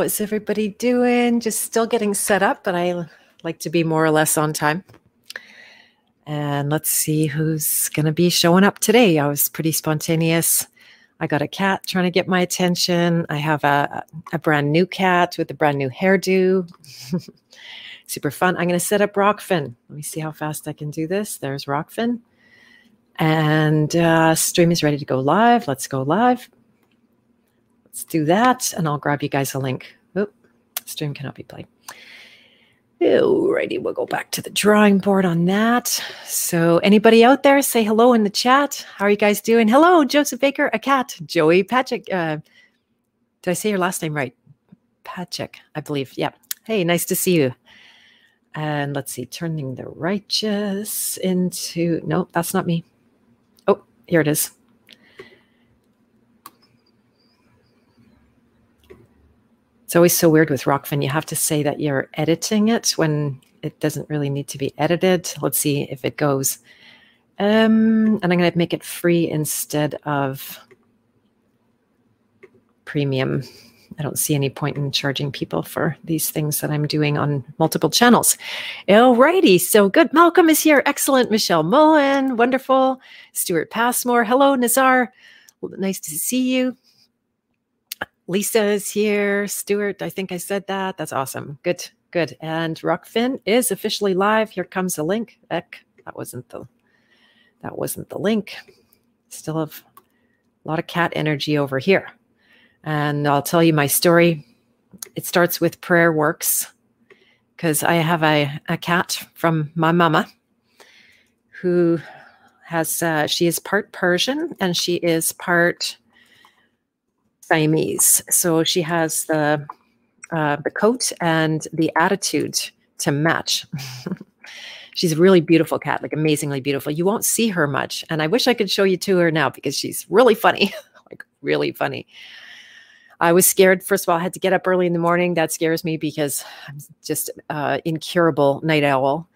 Is everybody doing? Just still getting set up, but I like to be more or less on time. And let's see who's going to be showing up today. I was pretty spontaneous. I got a cat trying to get my attention. I have a, a brand new cat with a brand new hairdo. Super fun. I'm going to set up Rokfin. Let me see how fast I can do this. There's Rokfin. And uh, stream is ready to go live. Let's go live. Let's do that. And I'll grab you guys a link. Oop, stream cannot be played. Alrighty, we'll go back to the drawing board on that. So, anybody out there, say hello in the chat. How are you guys doing? Hello, Joseph Baker, a cat. Joey Patrick. Uh, did I say your last name right? Patrick, I believe. Yeah. Hey, nice to see you. And let's see, turning the righteous into. No, that's not me. Oh, here it is. It's always so weird with Rokfin. You have to say that you're editing it when it doesn't really need to be edited. Let's see if it goes. Um, and I'm going to make it free instead of premium. I don't see any point in charging people for these things that I'm doing on multiple channels. Alrighty, so good. Malcolm is here. Excellent. Michelle Mullen, wonderful. Stuart Passmore. Hello, Nazar. Nice to see you. Lisa is here. Stuart, I think I said that. That's awesome. Good, good. And Rokfin is officially live. Here comes a link. Eck, that wasn't the that wasn't the link. Still have a lot of cat energy over here. And I'll tell you my story. It starts with prayer works because I have a, a cat from my mama who has uh, she is part Persian and she is part Siamese. So she has the uh, the coat and the attitude to match. she's a really beautiful cat, like amazingly beautiful. You won't see her much, and I wish I could show you to her now because she's really funny, like really funny. I was scared. First of all, I had to get up early in the morning. That scares me because I'm just uh, incurable night owl.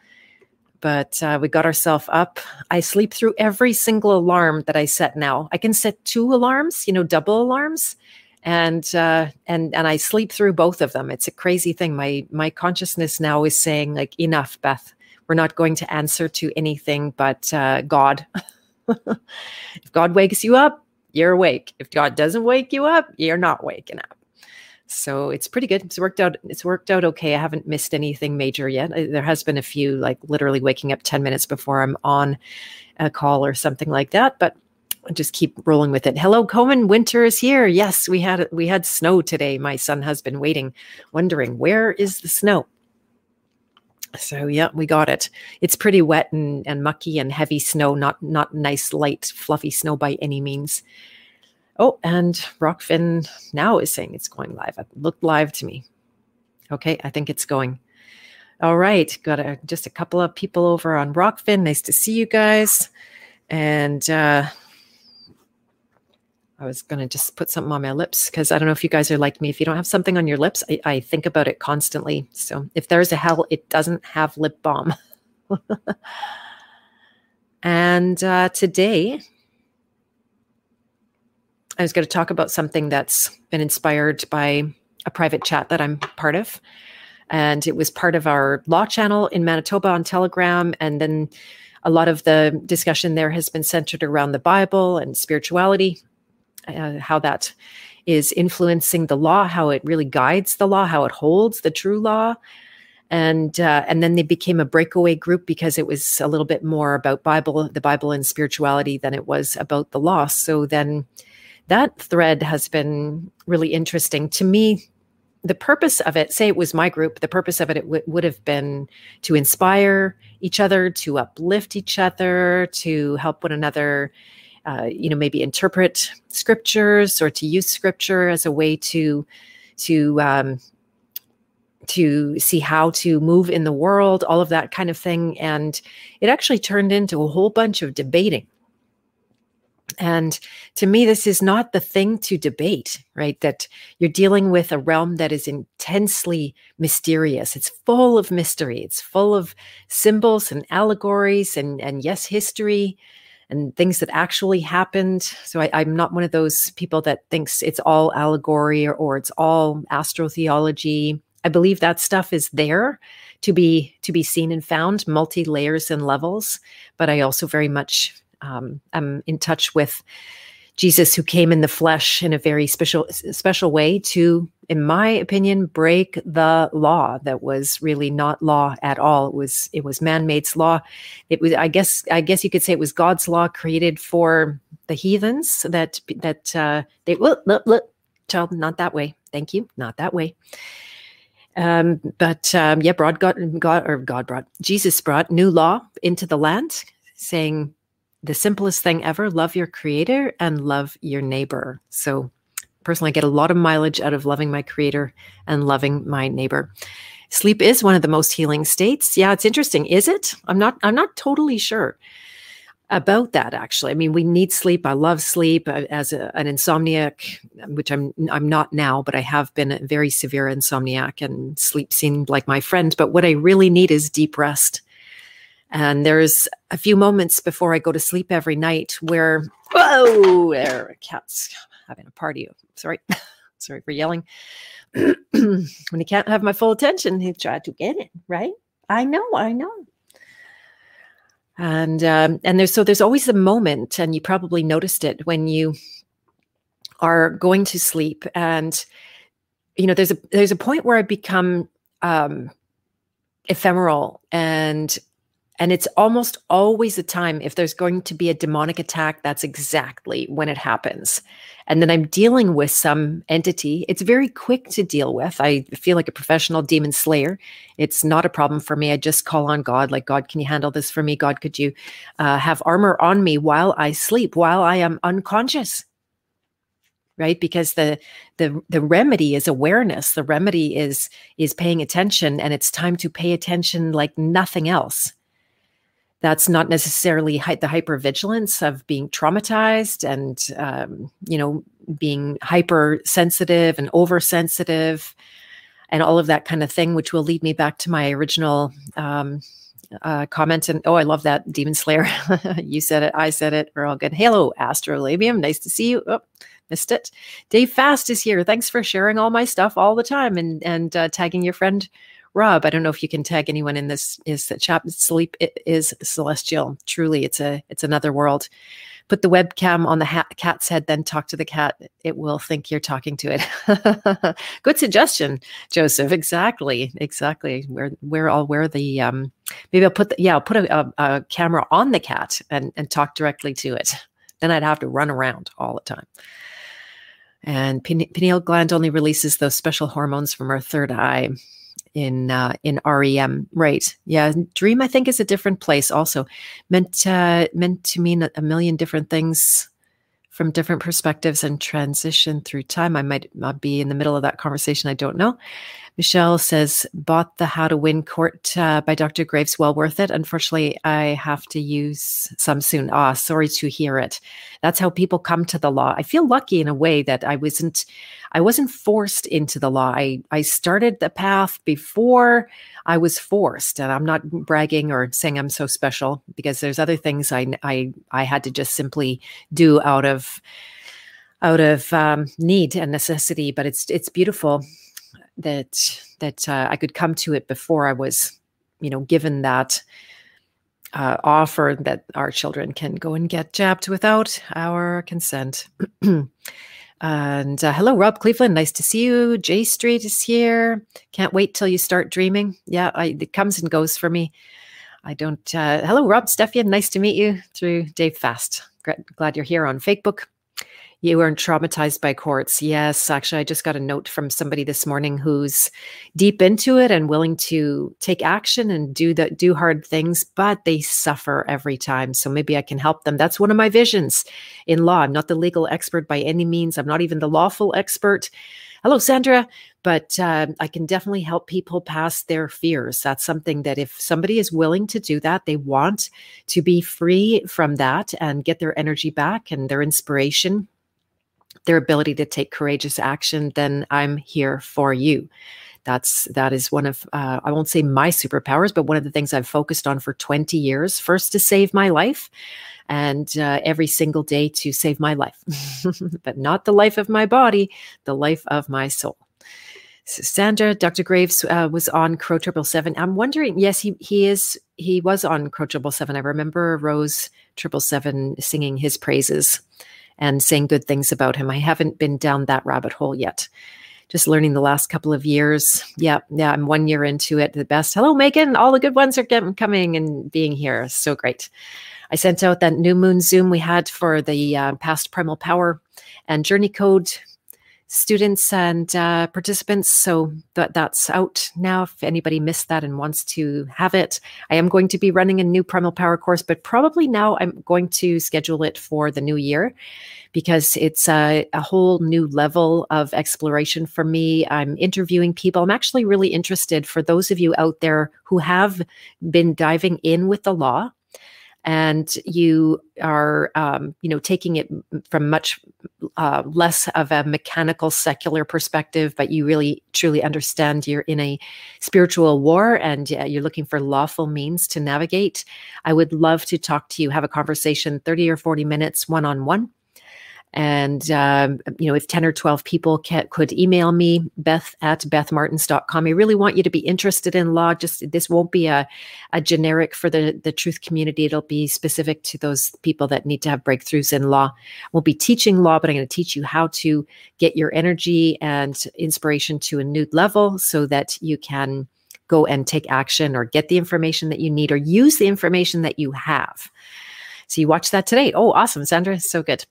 But uh, we got ourselves up. I sleep through every single alarm that I set now. I can set two alarms, you know, double alarms and uh, and and I sleep through both of them. It's a crazy thing. My my consciousness now is saying like enough, Beth. We're not going to answer to anything but uh, God. if God wakes you up, you're awake. If God doesn't wake you up, you're not waking up. So it's pretty good. It's worked out. It's worked out okay. I haven't missed anything major yet. There has been a few, like literally waking up ten minutes before I'm on a call or something like that. But just keep rolling with it. Hello, Coleman. Winter is here. Yes, we had we had snow today. My son has been waiting, wondering where is the snow. So yeah, we got it. It's pretty wet and, and mucky and heavy snow, not not nice, light, fluffy snow by any means. Oh, and Rokfin now is saying it's going live. It looked live to me. Okay, I think it's going. All right, got a, just a couple of people over on Rokfin. Nice to see you guys. And uh, I was going to just put something on my lips because I don't know if you guys are like me. If you don't have something on your lips, I, I think about it constantly. So if there's a hell, it doesn't have lip balm. and uh, today, I was going to talk about something that's been inspired by a private chat that I'm part of. And it was part of our law channel in Manitoba on Telegram. And then a lot of the discussion there has been centered around the Bible and spirituality uh, how that is influencing the law, how it really guides the law, how it holds the true law. And uh, and then they became a breakaway group because it was a little bit more about Bible, the Bible and spirituality than it was about the law. So then that thread has been really interesting to me. The purpose of it, say it was my group, the purpose of it, it w- would have been to inspire each other, to uplift each other, to help one another uh, you know maybe interpret scriptures or to use scripture as a way to to um, to see how to move in the world all of that kind of thing and it actually turned into a whole bunch of debating and to me, this is not the thing to debate, right? That you're dealing with a realm that is intensely mysterious. It's full of mystery. It's full of symbols and allegories and, and yes, history and things that actually happened. So I, am not one of those people that thinks it's all allegory or, or it's all astrotheology. I believe that stuff is there to be to be seen and found, multi layers and levels. But I also very much um, am in touch with Jesus, who came in the flesh in a very special special way to, in my opinion, break the law that was really not law at all. It was it was man made's law. It was, I guess, I guess you could say it was God's law created for the heathens that that uh, they look look look child not that way. Thank you, not that way. Um, but um, yeah, brought God, God or God brought Jesus brought new law into the land, saying the simplest thing ever love your creator and love your neighbor. So, personally, I get a lot of mileage out of loving my creator and loving my neighbor. Sleep is one of the most healing states. Yeah, it's interesting. Is it? I'm not I'm not totally sure about that actually. I mean, we need sleep. I love sleep uh, as a, an insomniac, which I'm I'm not now, but I have been a very severe insomniac and sleep seemed like my friend, but what I really need is deep rest and there's a few moments before I go to sleep every night where, whoa, there, a cat's having a party. Sorry, sorry for yelling. when he can't have my full attention, he tried to get it, right? I know, I know. And um, and there's so there's always a moment, and you probably noticed it when you are going to sleep, and you know there's a there's a point where I become um, ephemeral and and it's almost always a time if there's going to be a demonic attack, that's exactly when it happens. And then I'm dealing with some entity. It's very quick to deal with. I feel like a professional demon slayer. It's not a problem for me. I just call on God, like, God, can you handle this for me? God, could you uh, have armor on me while I sleep, while I am unconscious? right because the the the remedy is awareness the remedy is is paying attention and it's time to pay attention like nothing else that's not necessarily hy- the hypervigilance of being traumatized and um, you know being hypersensitive and oversensitive and all of that kind of thing which will lead me back to my original um, uh, comment. And oh i love that demon slayer. You said it i said it we're all good. Hello astrolabium nice to see you. Oh, missed it. Dave fast is here. Thanks for sharing all my stuff all the time and and uh, tagging your friend Rob, I don't know if you can tag anyone in this. Is that chap sleep is celestial? Truly, it's a it's another world. Put the webcam on the cat's head, then talk to the cat. It will think you're talking to it. Good suggestion, Joseph. Exactly, exactly. Where where I'll wear the um, maybe I'll put the, yeah I'll put a, a, a camera on the cat and and talk directly to it. Then I'd have to run around all the time. And pineal gland only releases those special hormones from our third eye in uh, in REM. Right. Yeah. Dream, I think, is a different place. Also, meant meant to mean a million different things from different perspectives and transition through time. I might not be in the middle of that conversation. I don't know. Michelle says, bought the How to Win Court uh, by Dr. Graves. Well worth it. Unfortunately, I have to use some soon. Ah, sorry to hear it. That's how people come to the law. I feel lucky in a way that I wasn't, I wasn't forced into the law. I, I started the path before I was forced. And I'm not bragging or saying I'm so special because there's other things I, I, I had to just simply do out of, out of um, need and necessity. But it's, it's beautiful that that uh, I could come to it before I was, you know, given that uh, offer that our children can go and get jabbed without our consent. and uh, hello, Rob Cleveland. Nice to see you. J Street is here. Can't wait till you start dreaming. Yeah, I, it comes and goes for me. I don't. Uh, hello, Rob Steffian. Nice to meet you through Dave Fast. Glad you're here on Facebook. You weren't traumatized by courts. Yes, actually, I just got a note from somebody this morning who's deep into it and willing to take action and do the do hard things, but they suffer every time. So maybe I can help them. That's one of my visions in law. I'm not the legal expert by any means. I'm not even the lawful expert. Hello, Sandra. But uh, I can definitely help people pass their fears. That's something that if somebody is willing to do that, they want to be free from that and get their energy back and their inspiration their ability to take courageous action, then I'm here for you. That's that is one of uh, I won't say my superpowers, but one of the things I've focused on for 20 years. First to save my life, and uh, every single day to save my life, but not the life of my body, the life of my soul. So Sandra, Dr. Graves uh, was on Crow Triple Seven. I'm wondering, yes, he he is he was on Crow Triple Seven. I remember Rose Triple Seven singing his praises and saying good things about him. I haven't been down that rabbit hole yet. Just learning the last couple of years. Yeah, yeah, I'm one year into it. The best. Hello, Megan. All the good ones are getting, coming and being here. So great. I sent out that new moon Zoom we had for the uh, past primal power and journey code students and uh, participants. So that that's out now. If anybody missed that and wants to have it, I am going to be running a new Primal Power course, but probably now I'm going to schedule it for the new year because it's a, a whole new level of exploration for me. I'm interviewing people. I'm actually really interested for those of you out there who have been diving in with the law and you are um, you know taking it from much uh, less of a mechanical secular perspective but you really truly understand you're in a spiritual war and uh, you're looking for lawful means to navigate. I would love to talk to you have a conversation 30 or 40 minutes one on one and, um, you know, if 10 or 12 people could email me, beth at bethmartins.com. I really want you to be interested in law. Just this won't be a, a generic for the, the truth community. It'll be specific to those people that need to have breakthroughs in law. I won't be teaching law, but I'm going to teach you how to get your energy and inspiration to a new level so that you can go and take action or get the information that you need or use the information that you have. So you watch that today. Oh, awesome, Sandra. So good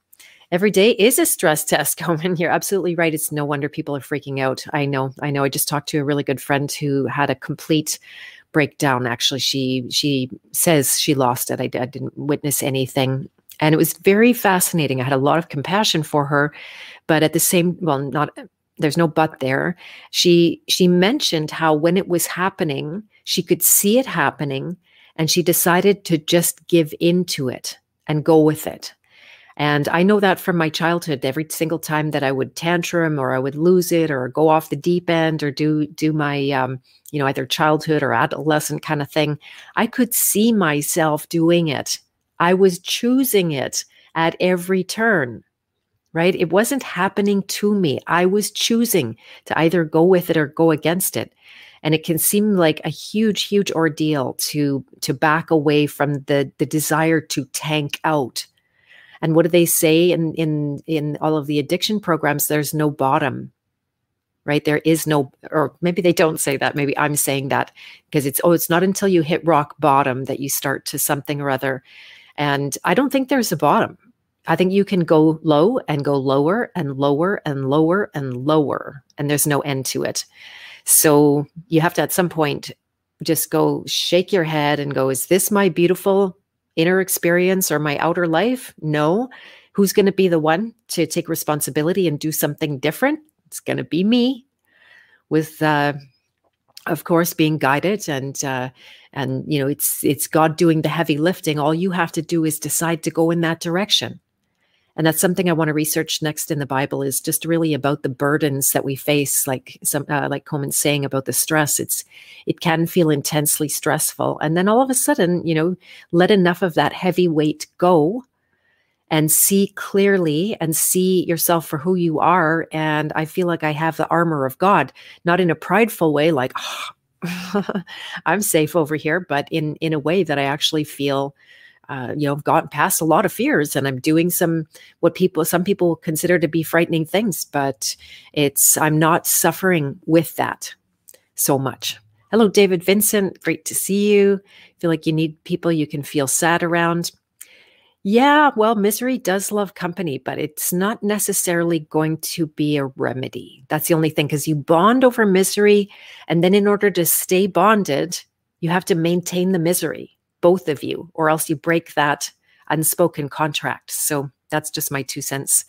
every day is a stress test, Coleman. You're absolutely right. It's no wonder people are freaking out. I know. I know. I just talked to a really good friend who had a complete breakdown. Actually, she she says she lost it. I, I didn't witness anything, and it was very fascinating. I had a lot of compassion for her, but at the same, well, not there's no but there. She she mentioned how when it was happening, she could see it happening, and she decided to just give into it and go with it and I know that from my childhood, every single time that I would tantrum or I would lose it or go off the deep end or do do my um, you know either childhood or adolescent kind of thing, I could see myself doing it. I was choosing it at every turn. Right? It wasn't happening to me. I was choosing to either go with it or go against it. And it can seem like a huge, huge ordeal to to back away from the the desire to tank out and what do they say in in in all of the addiction programs? There's no bottom, right? There is no, or maybe they don't say that. Maybe I'm saying that because it's oh, it's not until you hit rock bottom that you start to something or other. And I don't think there's a bottom. I think you can go low and go lower and lower and lower and lower, and there's no end to it. So you have to at some point just go shake your head and go, Is this my beautiful inner experience or my outer life? No. Who's going to be the one to take responsibility and do something different? It's going to be me with uh, of course being guided and uh, and you know it's it's god doing the heavy lifting all you have to do is decide to go in that direction and that's something I want to research next in the Bible is just really about the burdens that we face, like some uh, like Coleman's saying about the stress. It's it can feel intensely stressful, and then all of a sudden, you know, let enough of that heavy weight go, and see clearly and see yourself for who you are. And I feel like I have the armor of God, not in a prideful way, like oh, I'm safe over here, but in in a way that I actually feel uh, you know, I've gotten past a lot of fears and I'm doing some what people some people consider to be frightening things, but it's I'm not suffering with that so much. Hello, David Vincent. Great to see you. Feel like you need people you can feel sad around. Yeah, well, misery does love company, but it's not necessarily going to be a remedy. That's the only thing because you bond over misery. And then, in order to stay bonded, you have to maintain the misery both of you, or else you break that unspoken contract. So that's just my two cents.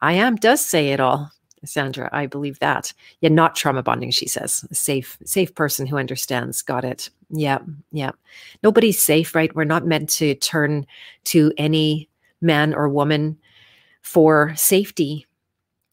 I am does say it all, Sandra. I believe that. Yeah, not trauma bonding, she says. A safe, safe person who understands. Got it. Yeah, yeah. Nobody's safe, right? We're not meant to turn to any man or woman for safety,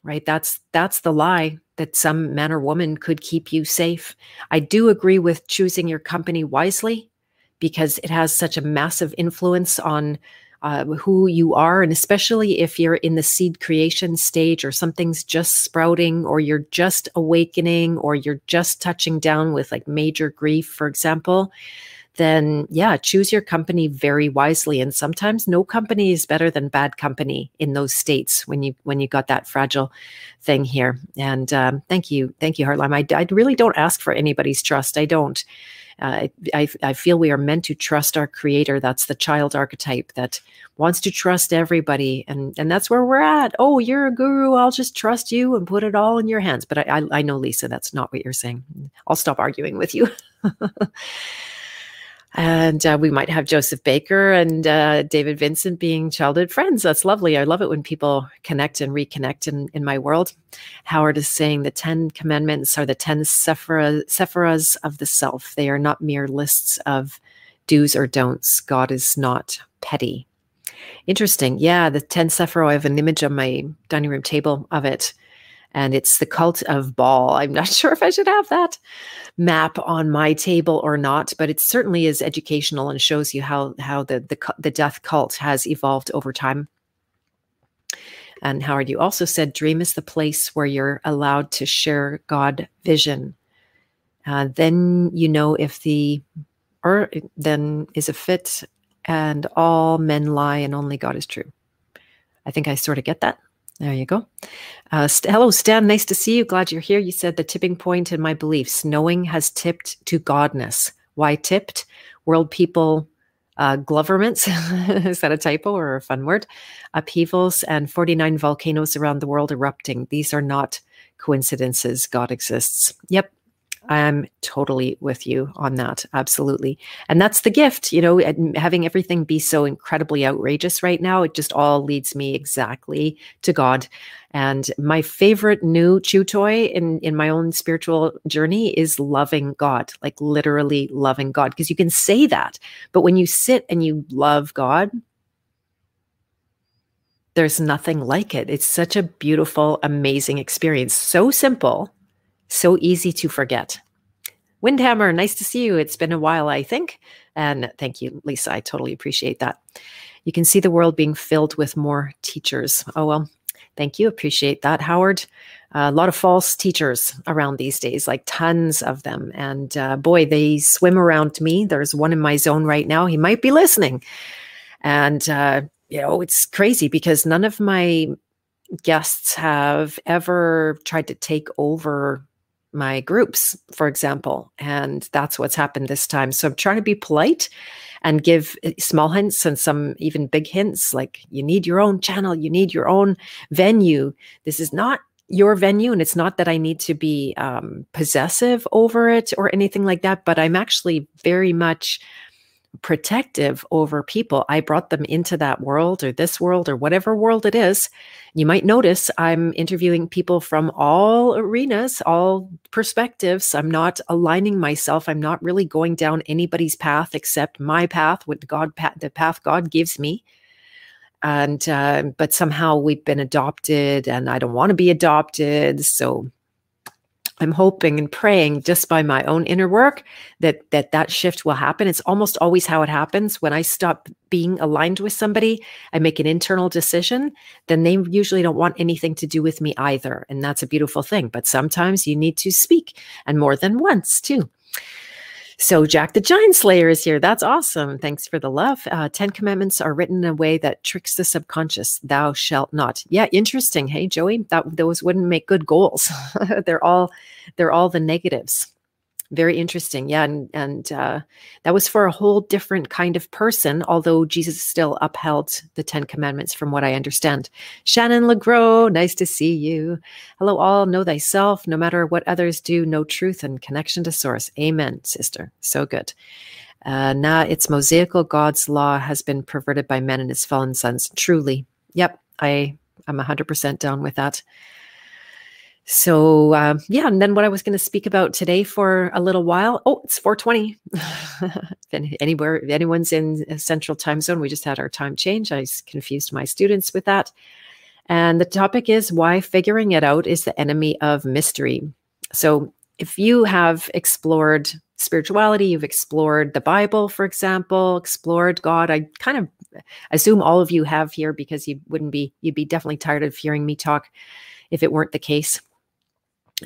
right? That's that's the lie. that some man or woman could keep you safe. I do agree with choosing your company wisely because it has such a massive influence on uh, who you are. And especially if you're in the seed creation stage or something's just sprouting or you're just awakening or you're just touching down with like major grief, for example, then yeah, choose your company very wisely. And sometimes no company is better than bad company in those states when you when you got that fragile thing here. And um, thank you, thank you, Heartline. I, I really don't ask for anybody's trust. I don't. I, I feel we are meant to trust our creator. That's the child archetype that wants to trust everybody. And, and that's where we're at. Oh, you're a guru. I'll just trust you and put it all in your hands. But I, I, I know, Lisa, that's not what you're saying. I'll stop arguing with you. and uh, we might have Joseph Baker and uh, David Vincent being childhood friends. That's lovely. I love it when people connect and reconnect in, in my world. Howard is saying the Ten Commandments are the ten sephira, sephiras of the self. They are not mere lists of do's or don'ts. God is not petty. Interesting. Yeah, the ten sephira. I have an image on my dining room table of it and it's the cult of ball. I'm not sure if I should have that map on my table or not, but it certainly is educational and shows you how how the the, the death cult has evolved over time. And Howard, you also said dream is the place where you're allowed to share God vision. Uh, then you know if the or then is a fit and all men lie and only God is true. I think I sort of get that. There you go. Uh, hello, Stan. Nice to see you. Glad you're here. You said the tipping point in my beliefs. Knowing has tipped to godness. Why tipped? World people, uh, governments. Is that a typo or a fun word? Upheavals and 49 volcanoes around the world erupting. These are not coincidences. God exists. Yep. I'm totally with you on that. Absolutely. And that's the gift, you know, having everything be so incredibly outrageous right now, it just all leads me exactly to God. And my favorite new chew toy in, in my own spiritual journey is loving God, like literally loving God, because you can say that. But when you sit and you love God, there's nothing like it. It's such a beautiful, amazing experience. So simple so easy to forget. Windhammer, nice to see you. It's been a while, I think. And thank you, Lisa. I totally appreciate that. You can see the world being filled with more teachers. Oh, well, thank you. Appreciate that, Howard. Uh, a lot of false teachers around these days, like tons of them. And uh, boy, they swim around me. There's one in my zone right now. He might be listening. And, uh, you know, it's crazy because none of my guests have ever tried to take over my groups, for example. And that's what's happened this time. So I'm trying to be polite and give eh, small hints and some even big hints like you need your own channel, you need your own venue. This is not your venue. And it's not that I need to be um, possessive over it or anything like that, but I'm actually very much protective over people. I brought them into that world or this world or whatever world it is. You might notice I'm interviewing people from all arenas, all perspectives. I'm not aligning myself. I'm not really going down anybody's path except my path, what God the path God gives me. And uh, but somehow we've been adopted, and I don't want to be adopted. So I'm hoping and praying just by my own inner work that that that shift will happen. It's almost always how it happens. When I stop being aligned with somebody, I make an internal decision, then they usually don't want anything to do with me either, and that's a beautiful thing. But sometimes you need to speak and more than once too. So Jack the Giant Slayer is here. That's awesome. Thanks for the love. Uh, Ten Commandments are written in a way that tricks the subconscious. Thou shalt not. Yeah, interesting. Hey, Joey, that those wouldn't make good goals. they're all they're all the negatives very interesting. Yeah and and uh, that was for a whole different kind of person although jesus still upheld the ten commandments from what i understand. Shannon legros nice to see you. Hello all. Know thyself. No matter what others do know truth and connection to source. Amen sister. So good. Uh, now it's mosaical. God's law has been perverted by men and his fallen sons truly. Yep i i'm 100% down with that so uh, yeah and then what i was going to speak about today for a little while oh it's 420 anywhere if anyone's in central time zone we just had our time change i confused my students with that And the topic is why figuring it out is the enemy of mystery. So, if you have explored spirituality, you've explored the Bible, for example, explored God, I kind of assume all of you have here because you wouldn't be, you'd be definitely tired of hearing me talk if it weren't the case.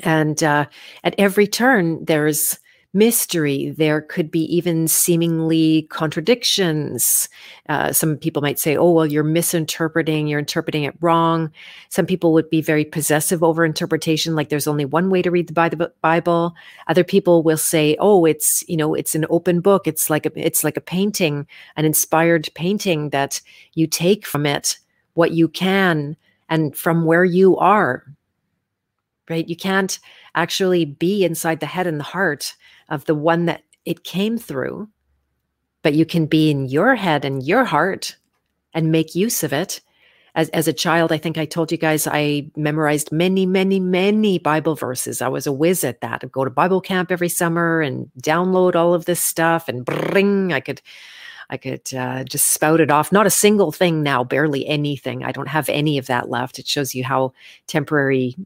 And uh, at every turn, there's mystery. There could be even seemingly contradictions. Uh, some people might say, oh, well, you're misinterpreting, you're interpreting it wrong. Some people would be very possessive over interpretation, like there's only one way to read the Bible. Other people will say, oh, it's, you know, it's an open book. It's like a, it's like a painting, an inspired painting that you take from it what you can and from where you are. Right? You can't actually be inside the head and the heart of the one that it came through, but you can be in your head and your heart and make use of it. As, as a child, I think I told you guys I memorized many, many, many Bible verses. I was a whiz at that. I'd go to Bible camp every summer and download all of this stuff and bring. I could I could uh, just spout it off. Not a single thing now, barely anything. I don't have any of that left. It shows you how temporary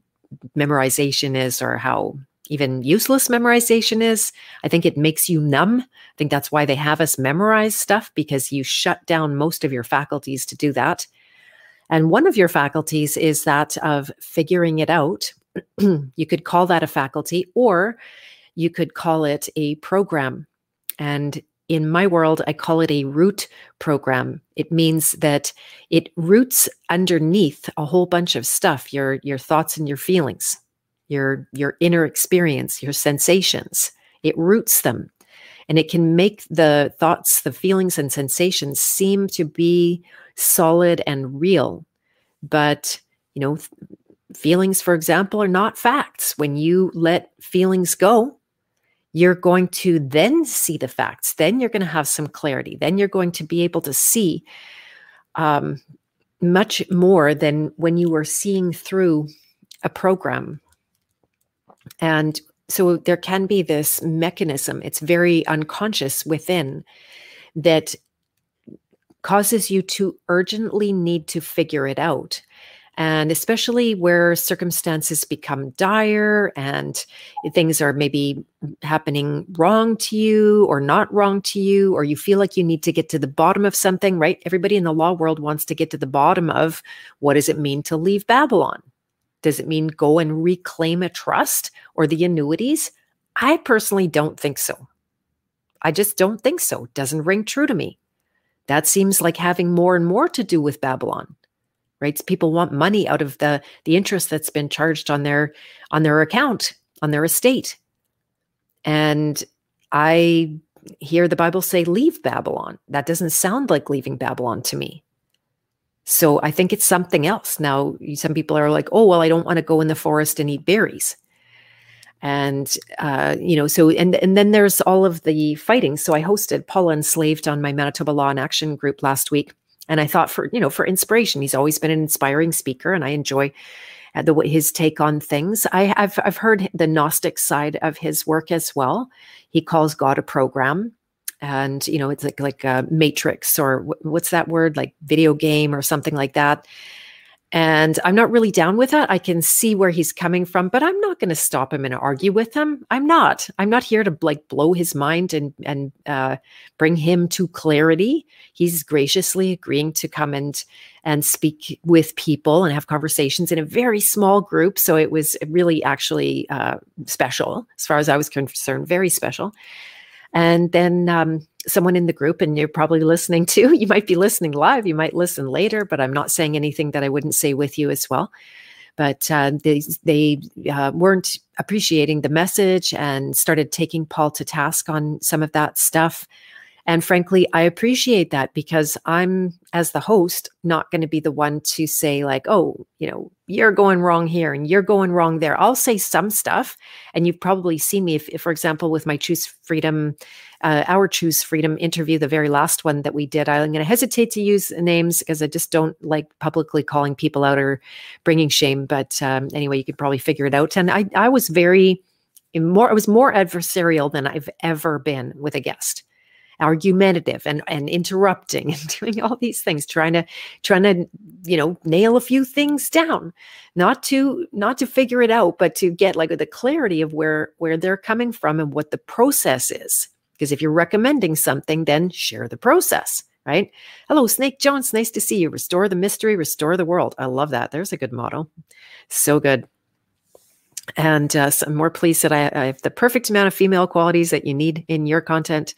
memorization is or how even useless memorization is. I think it makes you numb. I think that's why they have us memorize stuff because you shut down most of your faculties to do that. And one of your faculties is that of figuring it out. you could call that a faculty, or you could call it a program. And in my world, I call it a root program. It means that it roots underneath a whole bunch of stuff, your, your thoughts and your feelings your your inner experience, your sensations. It roots them and it can make the thoughts, the feelings and sensations seem to be solid and real. But, you know, feelings for example are not facts. When you let feelings go, you're going to then see the facts. Then you're going to have some clarity. Then you're going to be able to see um, much more than when you were seeing through a program and so there can be this mechanism, it's very unconscious within that causes you to urgently need to figure it out. And especially where circumstances become dire and things are maybe happening wrong to you or not wrong to you, or you feel like you need to get to the bottom of something, right? Everybody in the law world wants to get to the bottom of what does it mean to leave Babylon? Does it mean go and reclaim a trust or the annuities? I personally don't think so. I just don't think so. Doesn't ring true to me. That seems like having more and more to do with Babylon. Right? People want money out of the the interest that's been charged on their on their account, on their estate. And I hear the Bible say leave Babylon. That doesn't sound like leaving Babylon to me. So I think it's something else. Now, some people are like, oh, well, I don't want to go in the forest and eat berries. And, uh, you know, so, and, and then there's all of the fighting. So I hosted Paul Enslaved on my Manitoba Law and Action group last week. And I thought for, you know, for inspiration, he's always been an inspiring speaker and I enjoy uh, the his take on things. I, have I've heard the Gnostic side of his work as well. He calls God a program and you know it's like like a matrix or what's that word like video game or something like that and i'm not really down with that. I can see where he's coming from but i'm not going to stop him and argue with him. I'm not. I'm not here to like blow his mind and and uh, bring him to clarity. He's graciously agreeing to come and and speak with people and have conversations in a very small group. So it was really actually uh, special as far as i was concerned very special and then um, someone in the group, and you're probably listening too, you might be listening live, you might listen later, but I'm not saying anything that I wouldn't say with you as well. But uh, they, they uh, weren't appreciating the message and started taking Paul to task on some of that stuff. And frankly, I appreciate that because I'm, as the host, not going to be the one to say, like, oh, you know, you're going wrong here and you're going wrong there. I'll say some stuff. And you've probably seen me, if, if for example, with my Choose Freedom, uh, our Choose Freedom interview, the very last one that we did, I'm going to hesitate to use names because I just don't like publicly calling people out or bringing shame. But um, anyway, you could probably figure it out. And I, I was very, more, I was more adversarial than I've ever been with a guest argumentative and and interrupting and doing all these things trying to trying to you know nail a few things down. Not to not to figure it out but to get like the clarity of where where they're coming from and what the process is. Because if you're recommending something then share the process right? Hello snake jones nice to see you. Restore the mystery restore the world. I love that. There's a good motto. So good. And uh, so I'm more pleased that I, I, have the perfect amount of female qualities that you need in your content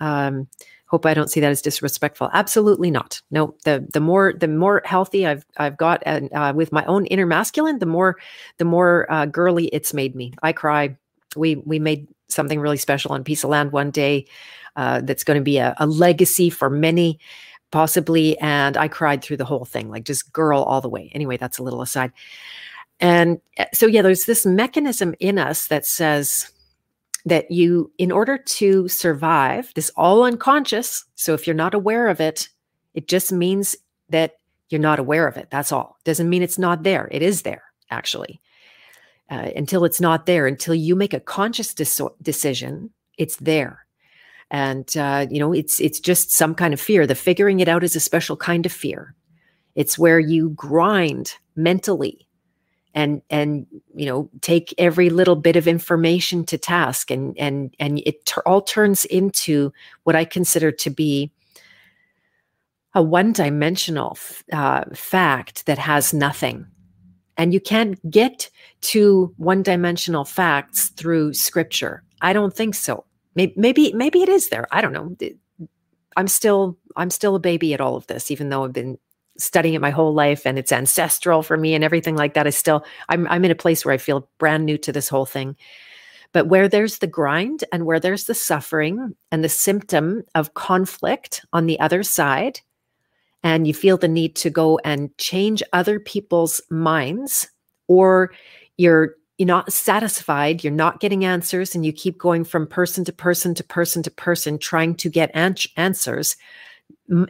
um, hope I don't see that as disrespectful. Absolutely not. No, the the more the more healthy I've I've got and uh, with my own inner masculine, the more the more uh, girly it's made me. I cry. We we made something really special on Piece of Land one day. Uh, that's going to be a, a legacy for many, possibly. And I cried through the whole thing, like just girl all the way. Anyway, that's a little aside. And uh, so yeah, there's this mechanism in us that says that you, in order to survive, this all unconscious. So if you're not aware of it, it just means that you're not aware of it. That's all. Doesn't mean it's not there. It is there, actually. Uh, until it's not there, until you make a conscious dis- decision, it's there. And uh, you know, it's it's just some kind of fear. The figuring it out is a special kind of fear. It's where you grind mentally and and you know take every little bit of information to task and and and it t- all turns into what i consider to be a one-dimensional uh, fact that has nothing. And you can't get to one-dimensional facts through scripture. I don't think so. Maybe maybe maybe it is there. I don't know. I'm still i'm still a baby at all of this even though i've been studying it my whole life and it's ancestral for me and everything like that is still I'm I'm in a place where I feel brand new to this whole thing. But where there's the grind and where there's the suffering and the symptom of conflict on the other side, and you feel the need to go and change other people's minds, or you're you're not satisfied, you're not getting answers, and you keep going from person to person to person to person trying to get an- answers,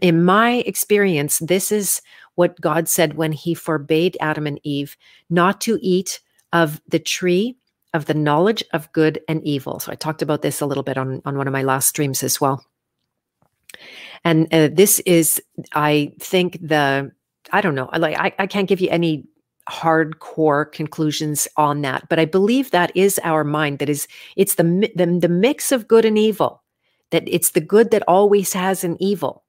in my experience, this is what God said when he forbade Adam and Eve not to eat of the tree of the knowledge of good and evil. So I talked about this a little bit on, on one of my last streams as well. And uh, this is, I think, the, I don't know, like, I, I can't give you any hardcore conclusions on that, but I believe that is our mind. That is, it's the, the, the mix of good and evil, that it's the good that always has an evil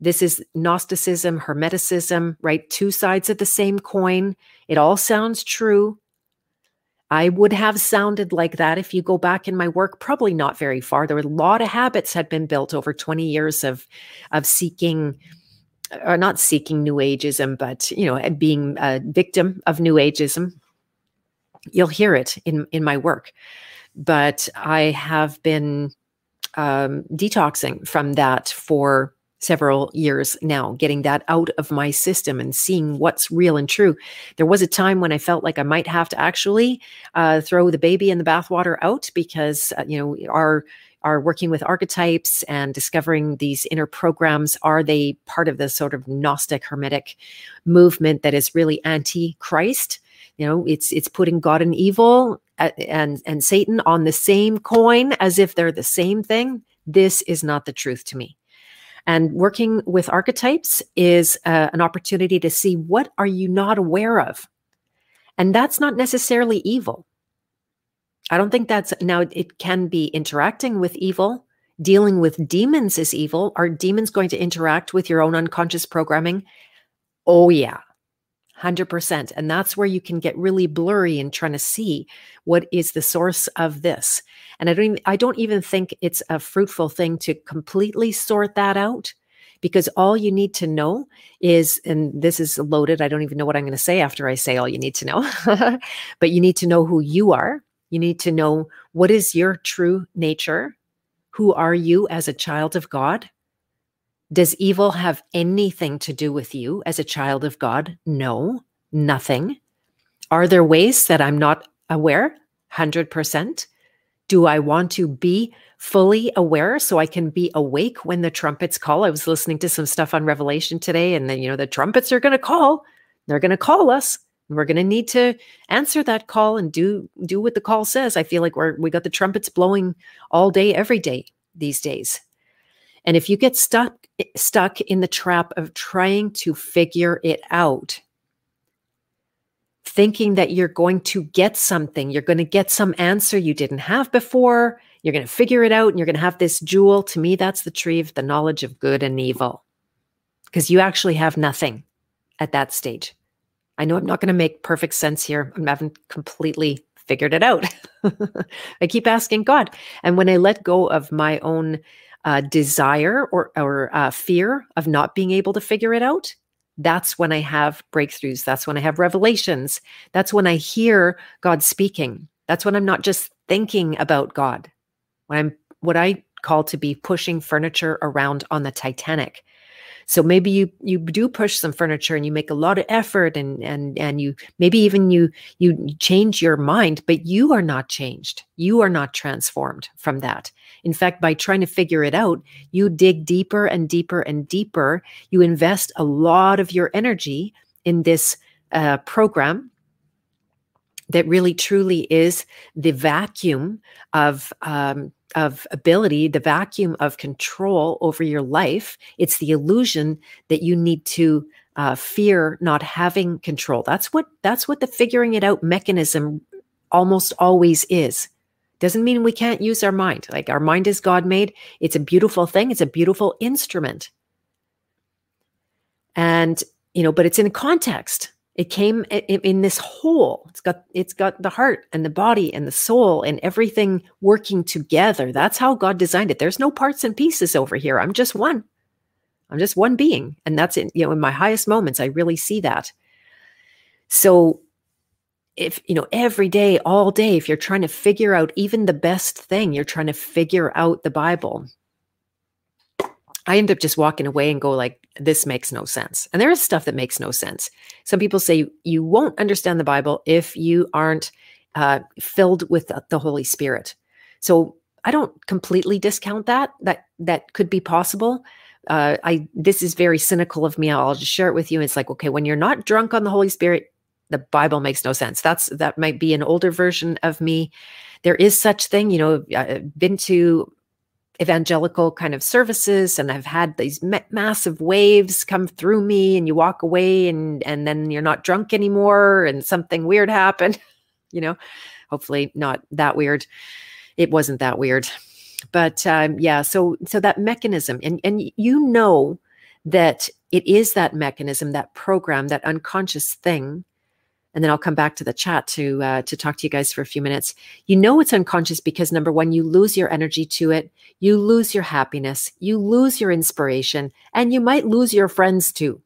this is Gnosticism, Hermeticism, right? Two sides of the same coin. It all sounds true. I would have sounded like that if you go back in my work, probably not very far. There were a lot of habits had been built over 20 years of of seeking or not seeking new ageism, but you know, being a victim of new ageism. You'll hear it in in my work. But I have been um, detoxing from that for several years now, getting that out of my system and seeing what's real and true. There was a time when I felt like I might have to actually uh, throw the baby in the bathwater out because, uh, you know, our are working with archetypes and discovering these inner programs. Are they part of the sort of gnostic hermetic movement that is really anti-christ? You know it's it's putting god and evil uh, and and satan on the same coin as if they're the same thing. This is not the truth to me and working with archetypes is uh, an opportunity to see what are you not aware of. And that's not necessarily evil. I don't think that's now it can be interacting with evil. Dealing with demons is evil. Are demons going to interact with your own unconscious programming? Oh, yeah. 100%. And that's where you can get really blurry in trying to see what is the source of this. And I don't even, I don't even think it's a fruitful thing to completely sort that out because all you need to know is and this is loaded. I don't even know what I'm going to say after I say all you need to know. but you need to know who you are. You need to know what is your true nature? Who are you as a child of God? Does evil have anything to do with you as a child of God? No, nothing. Are there ways that I'm not aware? 100%. Do I want to be fully aware so I can be awake when the trumpets call? I was listening to some stuff on Revelation today, and then, you know, the trumpets are going to call. They're going to call us. And we're going to need to answer that call and do do what the call says. I feel like we're we got the trumpets blowing all day, every day these days. And if you get stuck stuck in the trap of trying to figure it out, thinking that you're going to get something, you're going to get some answer you didn't have before, you're going to figure it out and you're going to have this jewel, to me that's the tree of the knowledge of good and evil. Because you actually have nothing at that stage. I know I'm not going to make perfect sense here. I haven't completely figured it out. I keep asking God. And when I let go of my own uh, desire or, or uh, fear of not being able to figure it out, that's when I have breakthroughs. That's when I have revelations. That's when I hear God speaking. That's when I'm not just thinking about God. When I'm what I call to be pushing furniture around on the Titanic. So maybe you you do push some furniture and you make a lot of effort and and and you maybe even you you change your mind, but you are not changed. You are not transformed from that. In fact, by trying to figure it out, you dig deeper and deeper and deeper. You invest a lot of your energy in this uh, program that really truly is the vacuum of um, of ability, the vacuum of control over your life. It's the illusion that you need to uh, fear not having control. That's what that's what the figuring it out mechanism almost always is. Doesn't mean we can't use our mind. Like our mind is God made. It's a beautiful thing. It's a beautiful instrument. And you know, but it's in context. It came in this whole. It's got it's got the heart and the body and the soul and everything working together. That's how God designed it. There's no parts and pieces over here. I'm just one. I'm just one being, and that's it. You know, in my highest moments, I really see that. So, if you know, every day, all day, if you're trying to figure out even the best thing, you're trying to figure out the Bible. I end up just walking away and go like, this makes no sense. And there is stuff that makes no sense. Some people say you won't understand the Bible if you aren't uh, filled with the Holy Spirit. So I don't completely discount that. That that could be possible. Uh, I this is very cynical of me. I'll just share it with you. It's like okay, when you're not drunk on the Holy Spirit, the Bible makes no sense. That's that might be an older version of me. There is such thing, you know. I've been to evangelical kind of services and I've had these ma- massive waves come through me and you walk away and and then you're not drunk anymore and something weird happened you know? Hopefully not that weird. It wasn't that weird. But um, yeah so so that mechanism and and you know that it is that mechanism that program that unconscious thing and then I'll come back to the chat to uh, to talk to you guys for a few minutes. You know it's unconscious because number one, you lose your energy to it, you lose your happiness, you lose your inspiration, and you might lose your friends too.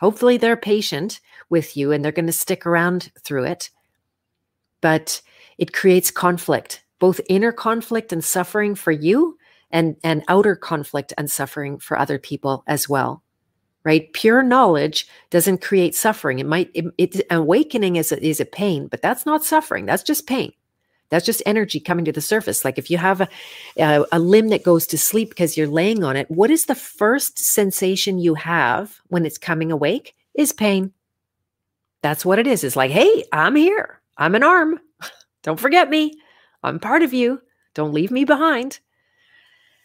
Hopefully, they're patient with you and they're going to stick around through it. But it creates conflict, both inner conflict and suffering for you, and and outer conflict and suffering for other people as well right? Pure knowledge doesn't create suffering. It might, it, it awakening is a, is a pain, but that's not suffering. That's just pain. That's just energy coming to the surface. Like if you have a, a, a limb that goes to sleep because you're laying on it, what is the first sensation you have when it's coming awake? Is pain. That's what it is. It's like, hey, I'm here. I'm an arm. Don't forget me. I'm part of you. Don't leave me behind.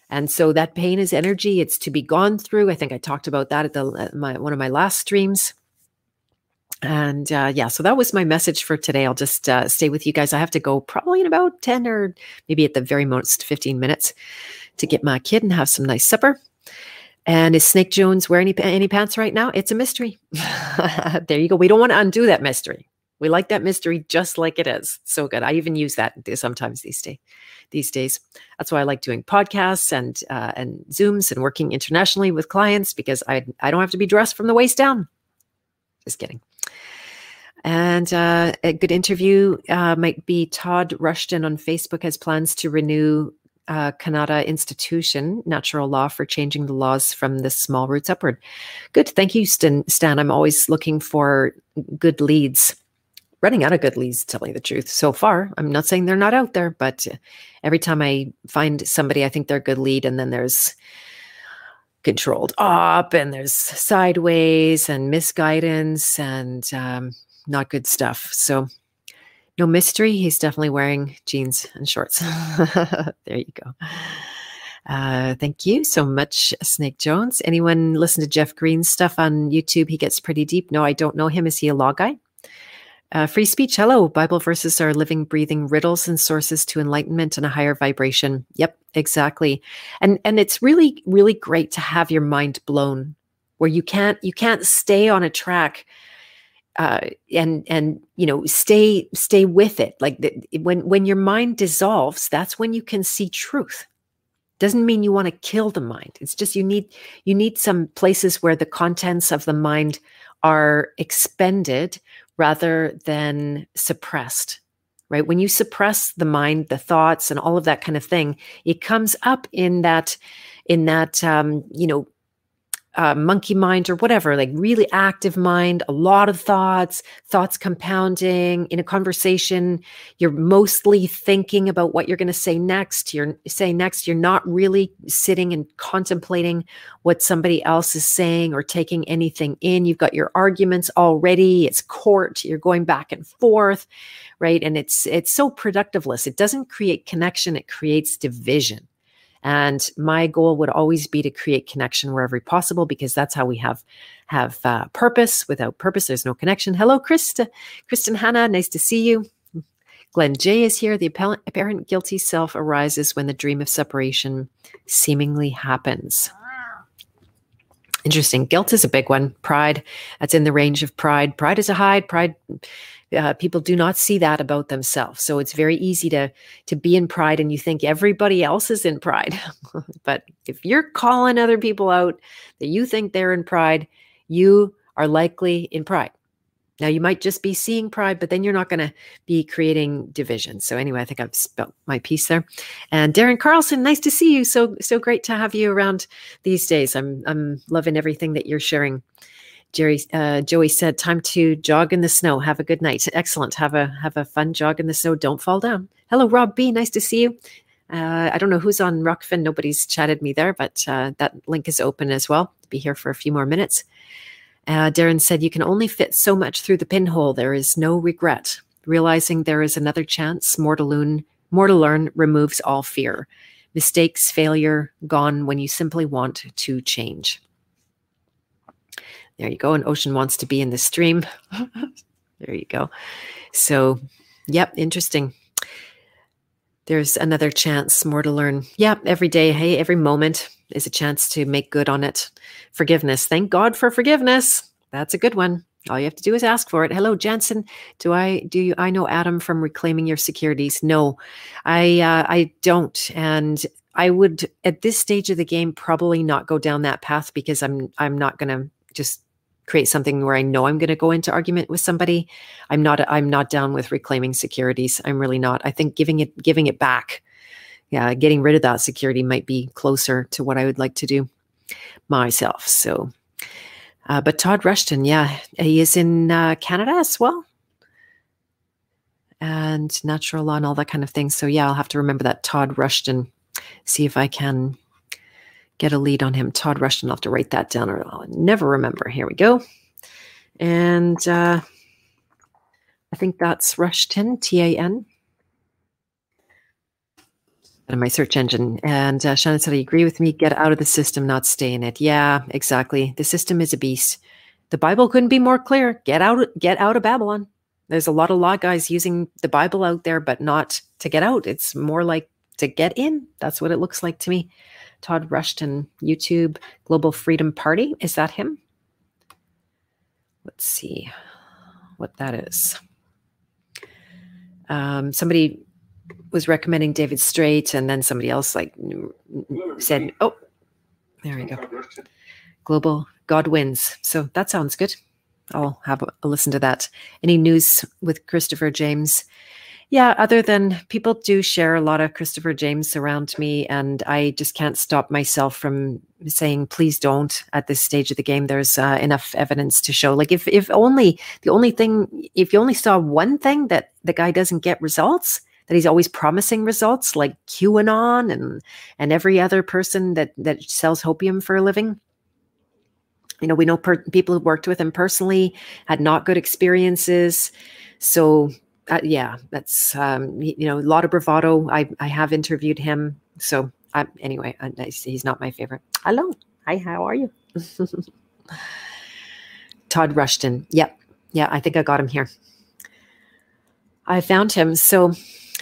And so that pain is energy. It's to be gone through. I think I talked about that at the at my one of my last streams. And uh, yeah, so that was my message for today. I'll just uh, stay with you guys. I have to go probably in about 10 or maybe at the very most 15 minutes to get my kid and have some nice supper. And is Snake Jones wearing any, any pants right now? It's a mystery. there you go. We don't want to undo that mystery. We like that mystery just like it is. So good. I even use that sometimes these days. These days, that's why I like doing podcasts and uh, and Zooms and working internationally with clients because I I don't have to be dressed from the waist down. Just kidding. And uh, a good interview uh, might be Todd Rushton on Facebook has plans to renew uh, Institution Natural Law for changing the laws from the small roots upward. Good. Thank you. Stan. I'm always looking for good leads running out of good leads, to tell you the truth. So far, I'm not saying they're not out there, but every time I find somebody, I think they're a good lead, and then there's controlled up, and there's sideways, and misguidance, and um, not good stuff. So, no mystery. He's definitely wearing jeans and shorts. there you go. Uh, thank you so much, Snake Jones. Anyone listen to Jeff Green's stuff on YouTube? He gets pretty deep. No, I don't know him. Is he a law guy? Uh, free speech. Hello. Bible verses are living, breathing riddles and sources to enlightenment and a higher vibration. Yep, exactly. And and it's really, really great to have your mind blown, where you can't you can't stay on a track uh, and and you know stay stay with it like the, when when your mind dissolves that's when you can see truth doesn't mean you want to kill the mind it's just you need you need some places where the contents of the mind are expended rather than suppressed right? When you suppress the mind the thoughts and all of that kind of thing it comes up in that in that um, you know uh, monkey mind or whatever, like really active mind, a lot of thoughts, thoughts compounding in a conversation. You're mostly thinking about what you're going to say next. You're saying next. You're not really sitting and contemplating what somebody else is saying or taking anything in. You've got your arguments already. It's court. You're going back and forth, right? And it's it's so productiveless. It doesn't create connection. It creates division. And my goal would always be to create connection wherever possible because that's how we have have uh, purpose. Without purpose, there's no connection. Hello, Krista, Kristen Hannah, nice to see you. Glenn J is here. The apparent guilty self arises when the dream of separation seemingly happens. Interesting. Guilt is a big one. Pride, that's in the range of pride. Pride is a hide. Pride uh, people do not see that about themselves. So it's very easy to to be in pride and you think everybody else is in pride. But if you're calling other people out that you think they're in pride you are likely in pride. Now you might just be seeing pride but then you're not going to be creating division. So anyway i think i've spelt my piece there. And darren carlson nice to see you. So so great to have you around these days. I'm i'm loving everything that you're sharing Jerry uh, Joey said, "Time to jog in the snow. Have a good night. Excellent. Have a have a fun jog in the snow. Don't fall down." Hello, Rob B. Nice to see you. Uh, I don't know who's on Rokfin. Nobody's chatted me there, but uh, that link is open as well. Be here for a few more minutes. Uh, Darren said, "You can only fit so much through the pinhole. There is no regret. Realizing there is another chance, more to learn, more to learn removes all fear. Mistakes, failure, gone when you simply want to change." There you go. An ocean wants to be in the stream. there you go. So, yep, interesting. There's another chance, more to learn. Yep, every day, hey, every moment is a chance to make good on it. Forgiveness. Thank God for forgiveness. That's a good one. All you have to do is ask for it. Hello, Jensen. Do I do you I know Adam from reclaiming your securities? No, I uh, I don't. And I would at this stage of the game probably not go down that path because I'm I'm not gonna just create something where I know I'm going to go into argument with somebody. I'm not I'm not down with reclaiming securities. I'm really not. I think giving it giving it back, yeah, getting rid of that security might be closer to what I would like to do myself. So, uh, but Todd Rushton, yeah, he is in uh, Canada as well, and natural law and all that kind of thing. So yeah, I'll have to remember that Todd Rushton. See if I can get a lead on him. Todd I'll have to write that down or I'll never remember. Here we go. And uh, I think that's Rushton, T A N. In my search engine. And uh, Shannon said, I agree with me. Get out of the system, not stay in it. Yeah, exactly. The system is a beast. The Bible couldn't be more clear. Get out, get out of Babylon. There's a lot of law guys using the Bible out there, but not to get out. It's more like to get in. That's what it looks like to me. Todd Rushton, YouTube Global Freedom Party. Is that him? Let's see what that is. Um, somebody was recommending David Straight, and then somebody else like said, "Oh, there we go." Global God wins. So that sounds good. I'll have a listen to that. Any news with Christopher James? Yeah, other than people do share a lot of Christopher James around me, and I just can't stop myself from saying, please don't at this stage of the game. There's uh, enough evidence to show. Like, if, if only the only thing, if you only saw one thing that the guy doesn't get results, that he's always promising results, like QAnon and and every other person that that sells hopium for a living. You know, we know per- people who worked with him personally had not good experiences. So uh, yeah, that's um, you know a lot of bravado. I I have interviewed him, so Um, anyway, uh, he's not my favorite. Hello. Hi, how are you? Todd Rushton. Yep. Yeah, I think I got him here. I found him. So,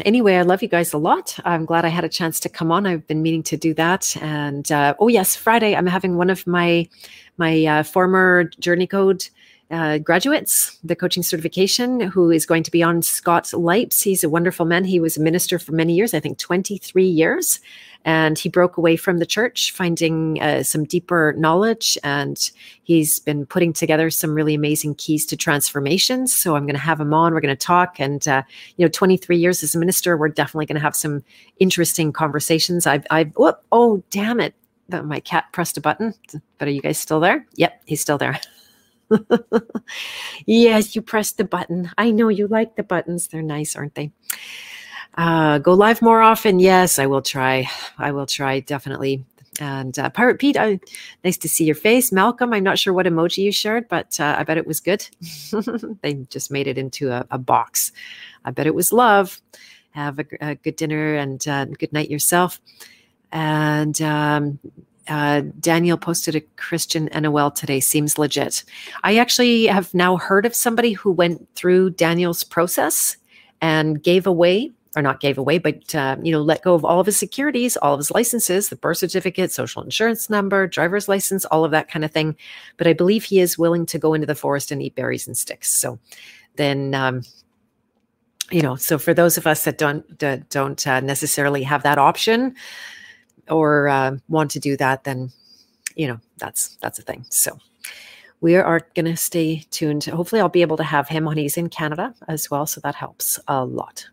anyway, I love you guys a lot. I'm glad I had a chance to come on. I've been meaning to do that. And uh, oh yes, Friday I'm having one of my my uh, former Journey Code uh, graduates, the coaching certification, who is going to be on Scott Lipes. He's a wonderful man. He was a minister for many years, I think 23 years. And he broke away from the church, finding uh, some deeper knowledge. And he's been putting together some really amazing keys to transformation. So I'm going to have him on. We're going to talk. And, uh, you know, 23 years as a minister, we're definitely going to have some interesting conversations. I've, I've, whoop, oh, damn it. My cat pressed a button. But are you guys still there? Yep, he's still there. yes, you pressed the button. I know you like the buttons. They're nice, aren't they? Uh, go live more often. Yes, I will try. I will try definitely. And uh, Pirate Pete, I, nice to see your face. Malcolm, I'm not sure what emoji you shared, but uh, I bet it was good. they just made it into a, a, box. I bet it was love. Have a, a good dinner and uh, good night yourself. And um, uh, Daniel posted a Christian NOL today. Seems legit. I actually have now heard of somebody who went through Daniel's process and gave away, or not gave away, but uh, you know, let go of all of his securities, all of his licenses, the birth certificate, social insurance number, driver's license, all of that kind of thing. But I believe he is willing to go into the forest and eat berries and sticks. So then. Um, you know, so for those of us that don't don't uh, necessarily have that option, or uh, want to do that, then you know that's that's a thing. So we are going to stay tuned. Hopefully, I'll be able to have him on. He's in Canada as well, so that helps a lot.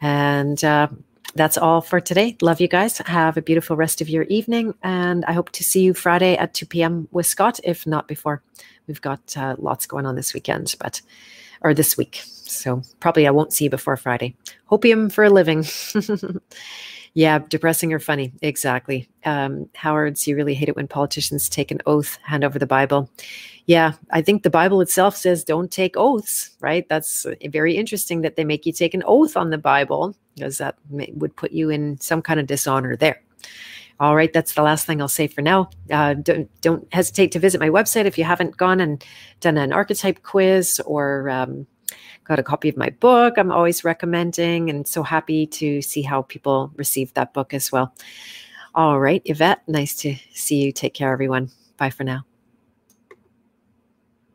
And uh, that's all for today. Love you guys. Have a beautiful rest of your evening, and I hope to see you Friday at 2 p.m. with Scott, if not before. We've got uh, lots going on this weekend, but or this week. So probably I won't see you before Friday. Hopium for a living. Yeah, depressing or funny. Exactly. Um, Howard's, you really hate it when politicians take an oath, hand over the Bible. Yeah, I think the Bible itself says don't take oaths, right? That's very interesting that they make you take an oath on the Bible because that may, would put you in some kind of dishonor there. All right, that's the last thing I'll say for now. Uh, don't don't hesitate to visit my website if you haven't gone and done an archetype quiz or um, got a copy of my book I'm always recommending, and so happy to see how people receive that book as well. All right, Yvette, nice to see you. Take care, everyone. Bye for now.